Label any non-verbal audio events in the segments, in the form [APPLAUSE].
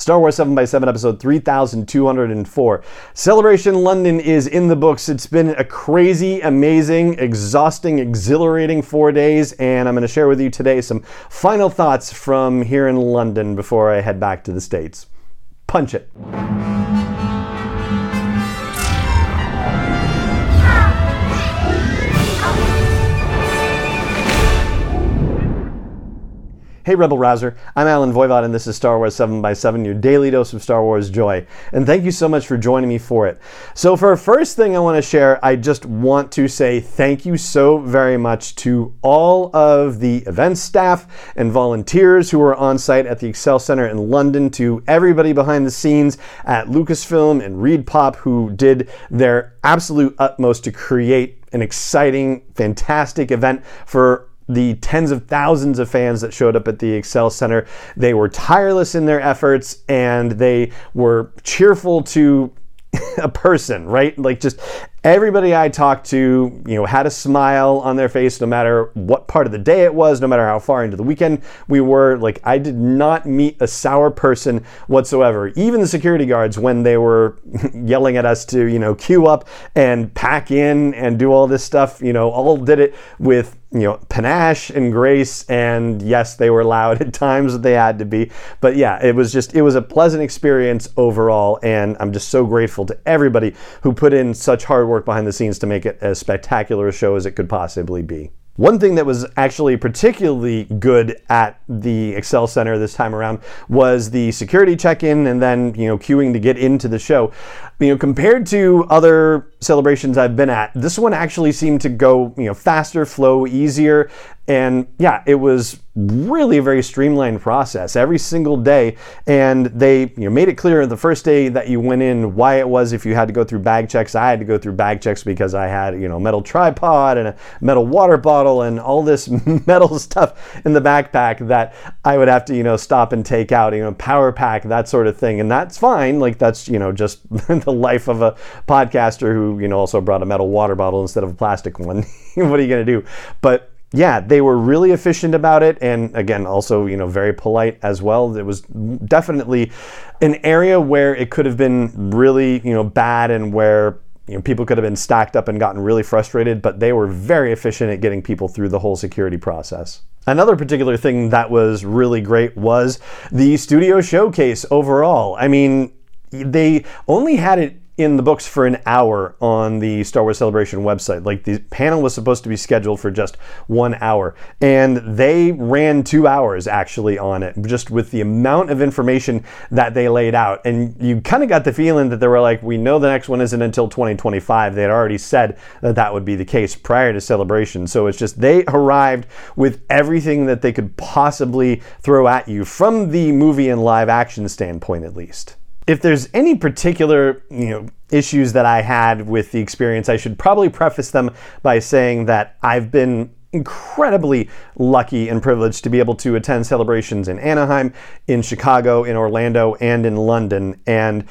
Star Wars 7x7 episode 3204. Celebration London is in the books. It's been a crazy, amazing, exhausting, exhilarating four days, and I'm going to share with you today some final thoughts from here in London before I head back to the States. Punch it. Hey Rebel Rouser, I'm Allen Voivod and this is Star Wars 7x7, your daily dose of Star Wars joy. And thank you so much for joining me for it. So, for our first thing I want to share, I just want to say thank you so very much to all of the event staff and volunteers who were on site at the Excel Center in London, to everybody behind the scenes at Lucasfilm and ReedPop who did their absolute utmost to create an exciting, fantastic event for the tens of thousands of fans that showed up at the Excel Center. They were tireless in their efforts and they were cheerful to [LAUGHS] a person, right? Like just everybody I talked to, you know, had a smile on their face no matter what part of the day it was, no matter how far into the weekend we were. Like I did not meet a sour person whatsoever. Even the security guards when they were [LAUGHS] yelling at us to, you know, queue up and pack in and do all this stuff, you know, all did it with you know, panache and grace. And yes, they were loud [LAUGHS] at times that they had to be. But yeah, it was just, it was a pleasant experience overall. And I'm just so grateful to everybody who put in such hard work behind the scenes to make it as spectacular a show as it could possibly be. One thing that was actually particularly good at the Excel Center this time around was the security check-in and then, you know, queuing to get into the show. You know, compared to other celebrations I've been at, this one actually seemed to go, you know, faster, flow easier, and yeah, it was really a very streamlined process every single day. And they you know, made it clear the first day that you went in why it was if you had to go through bag checks. I had to go through bag checks because I had you know a metal tripod and a metal water bottle and all this [LAUGHS] metal stuff in the backpack that I would have to you know stop and take out. You know, power pack that sort of thing, and that's fine. Like that's you know just [LAUGHS] the life of a podcaster who you know also brought a metal water bottle instead of a plastic one. [LAUGHS] what are you gonna do? But yeah, they were really efficient about it, and again, also you know very polite as well. It was definitely an area where it could have been really you know bad, and where you know people could have been stacked up and gotten really frustrated. But they were very efficient at getting people through the whole security process. Another particular thing that was really great was the studio showcase overall. I mean, they only had it in the books for an hour on the Star Wars Celebration website. Like the panel was supposed to be scheduled for just one hour, and they ran two hours actually on it, just with the amount of information that they laid out. And you kind of got the feeling that they were like, we know the next one isn't until 2025. They had already said that that would be the case prior to Celebration. So it's just they arrived with everything that they could possibly throw at you from the movie and live action standpoint, at least if there's any particular you know issues that I had with the experience, I should probably preface them by saying that I've been incredibly lucky and privileged to be able to attend celebrations in Anaheim, in Chicago, in Orlando, and in London. And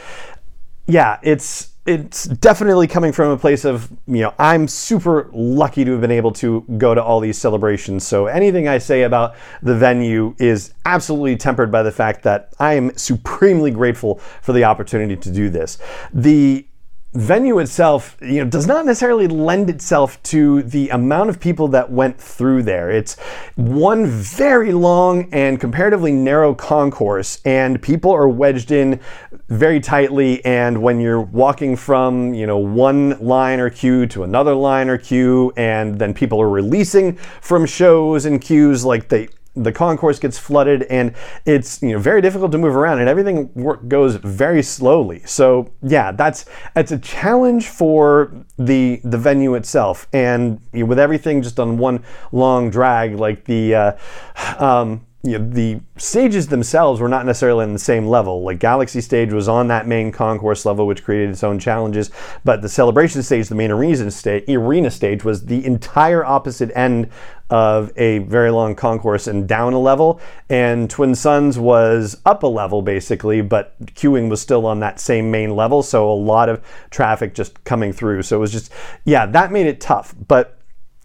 yeah, it's it's definitely coming from a place of, you know, I'm super lucky to have been able to go to all these celebrations. So anything I say about the venue is absolutely tempered by the fact that I am supremely grateful for the opportunity to do this. The venue itself, you know, does not necessarily lend itself to the amount of people that went through there. It's one very long and comparatively narrow concourse, and people are wedged in very tightly. And when you're walking from, you know, one line or queue to another line or queue, and then people are releasing from shows and queues, like they the concourse gets flooded and it's you know very difficult to move around and everything work goes very slowly. So yeah that's it's a challenge for the the venue itself. And you know, with everything just on one long drag like the uh, um, you know, the stages themselves were not necessarily on the same level. Like Galaxy stage was on that main concourse level, which created its own challenges. But the celebration stage, the main arena stage, arena stage, was the entire opposite end of a very long concourse and down a level. And Twin Suns was up a level basically, but queuing was still on that same main level. So a lot of traffic just coming through. So it was just, yeah, that made it tough. But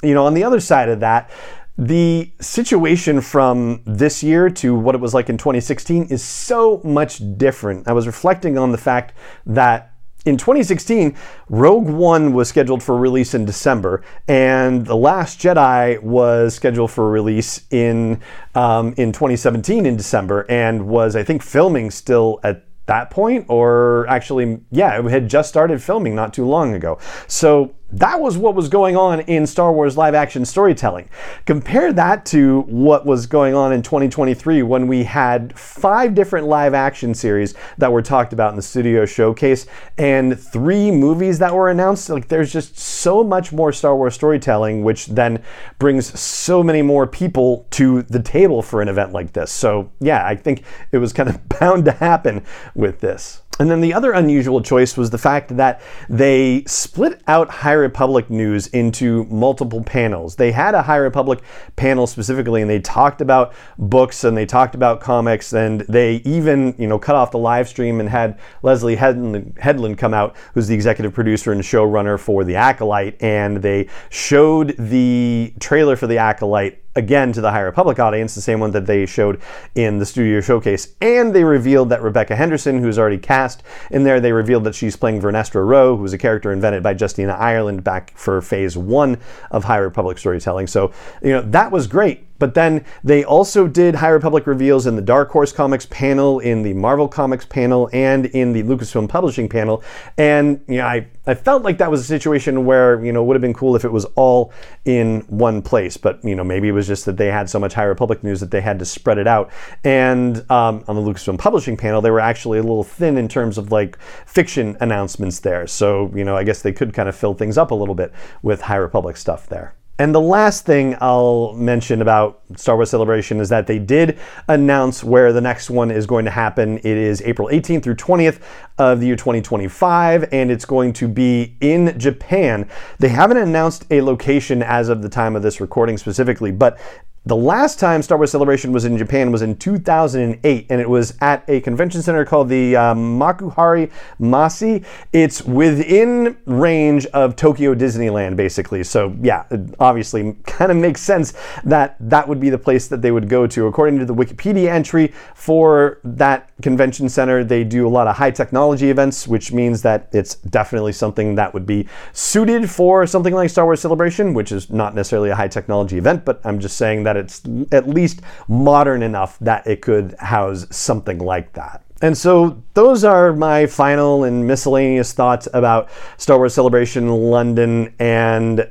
you know, on the other side of that the situation from this year to what it was like in 2016 is so much different. I was reflecting on the fact that in 2016, Rogue One was scheduled for release in December, and The Last Jedi was scheduled for release in um, in 2017 in December, and was I think filming still at that point, or actually, yeah, it had just started filming not too long ago. So that was what was going on in Star Wars live action storytelling. Compare that to what was going on in 2023 when we had five different live action series that were talked about in the studio showcase and three movies that were announced. Like there's just so much more Star Wars storytelling, which then brings so many more people to the table for an event like this. So, yeah, I think it was kind of [LAUGHS] bound to happen with this. And then the other unusual choice was the fact that they split out High Republic news into multiple panels. They had a High Republic panel specifically, and they talked about books and they talked about comics, and they even, you know, cut off the live stream and had Leslie Headland come out, who's the executive producer and showrunner for The Acolyte, and they showed the trailer for The Acolyte again to the High Republic audience, the same one that they showed in the studio showcase. And they revealed that Rebecca Henderson, who's already cast in there, they revealed that she's playing Vernestra Rwoh, who's a character invented by Justina Ireland back for phase one of High Republic storytelling. So, you know, that was great. But then they also did High Republic reveals in the Dark Horse Comics panel, in the Marvel Comics panel, and in the Lucasfilm Publishing panel. And you know, I, I felt like that was a situation where, you know, it would have been cool if it was all in one place. But, you know, maybe it was just that they had so much High Republic news that they had to spread it out. And um, on the Lucasfilm Publishing panel, they were actually a little thin in terms of like fiction announcements there. So, you know, I guess they could kind of fill things up a little bit with High Republic stuff there. And the last thing I'll mention about Star Wars Celebration is that they did announce where the next one is going to happen. It is April 18th through 20th of the year 2025, and it's going to be in Japan. They haven't announced a location as of the time of this recording specifically, but the last time Star Wars Celebration was in Japan was in 2008, and it was at a convention center called the um, Makuhari Messe. It's within range of Tokyo Disneyland, basically. So, yeah, it obviously [LAUGHS] kind of makes sense that that would be the place that they would go to. According to the Wikipedia entry for that convention center, they do a lot of high technology events, which means that it's definitely something that would be suited for something like Star Wars Celebration, which is not necessarily a high technology event, but I'm just saying that that it's at least modern enough that it could house something like that. And so those are my final and miscellaneous thoughts about Star Wars Celebration London and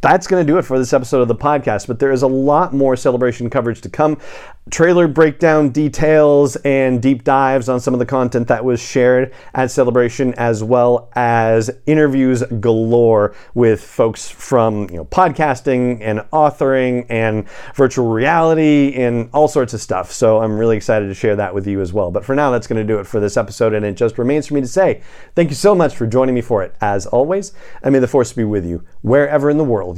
that's going to do it for this episode of the podcast, but there is a lot more celebration coverage to come trailer breakdown details and deep dives on some of the content that was shared at Celebration, as well as interviews galore with folks from you know podcasting and authoring and virtual reality and all sorts of stuff. So I'm really excited to share that with you as well. But for now, that's going to do it for this episode, and it just remains for me to say thank you so much for joining me for it. As always, and may the force be with you wherever in the world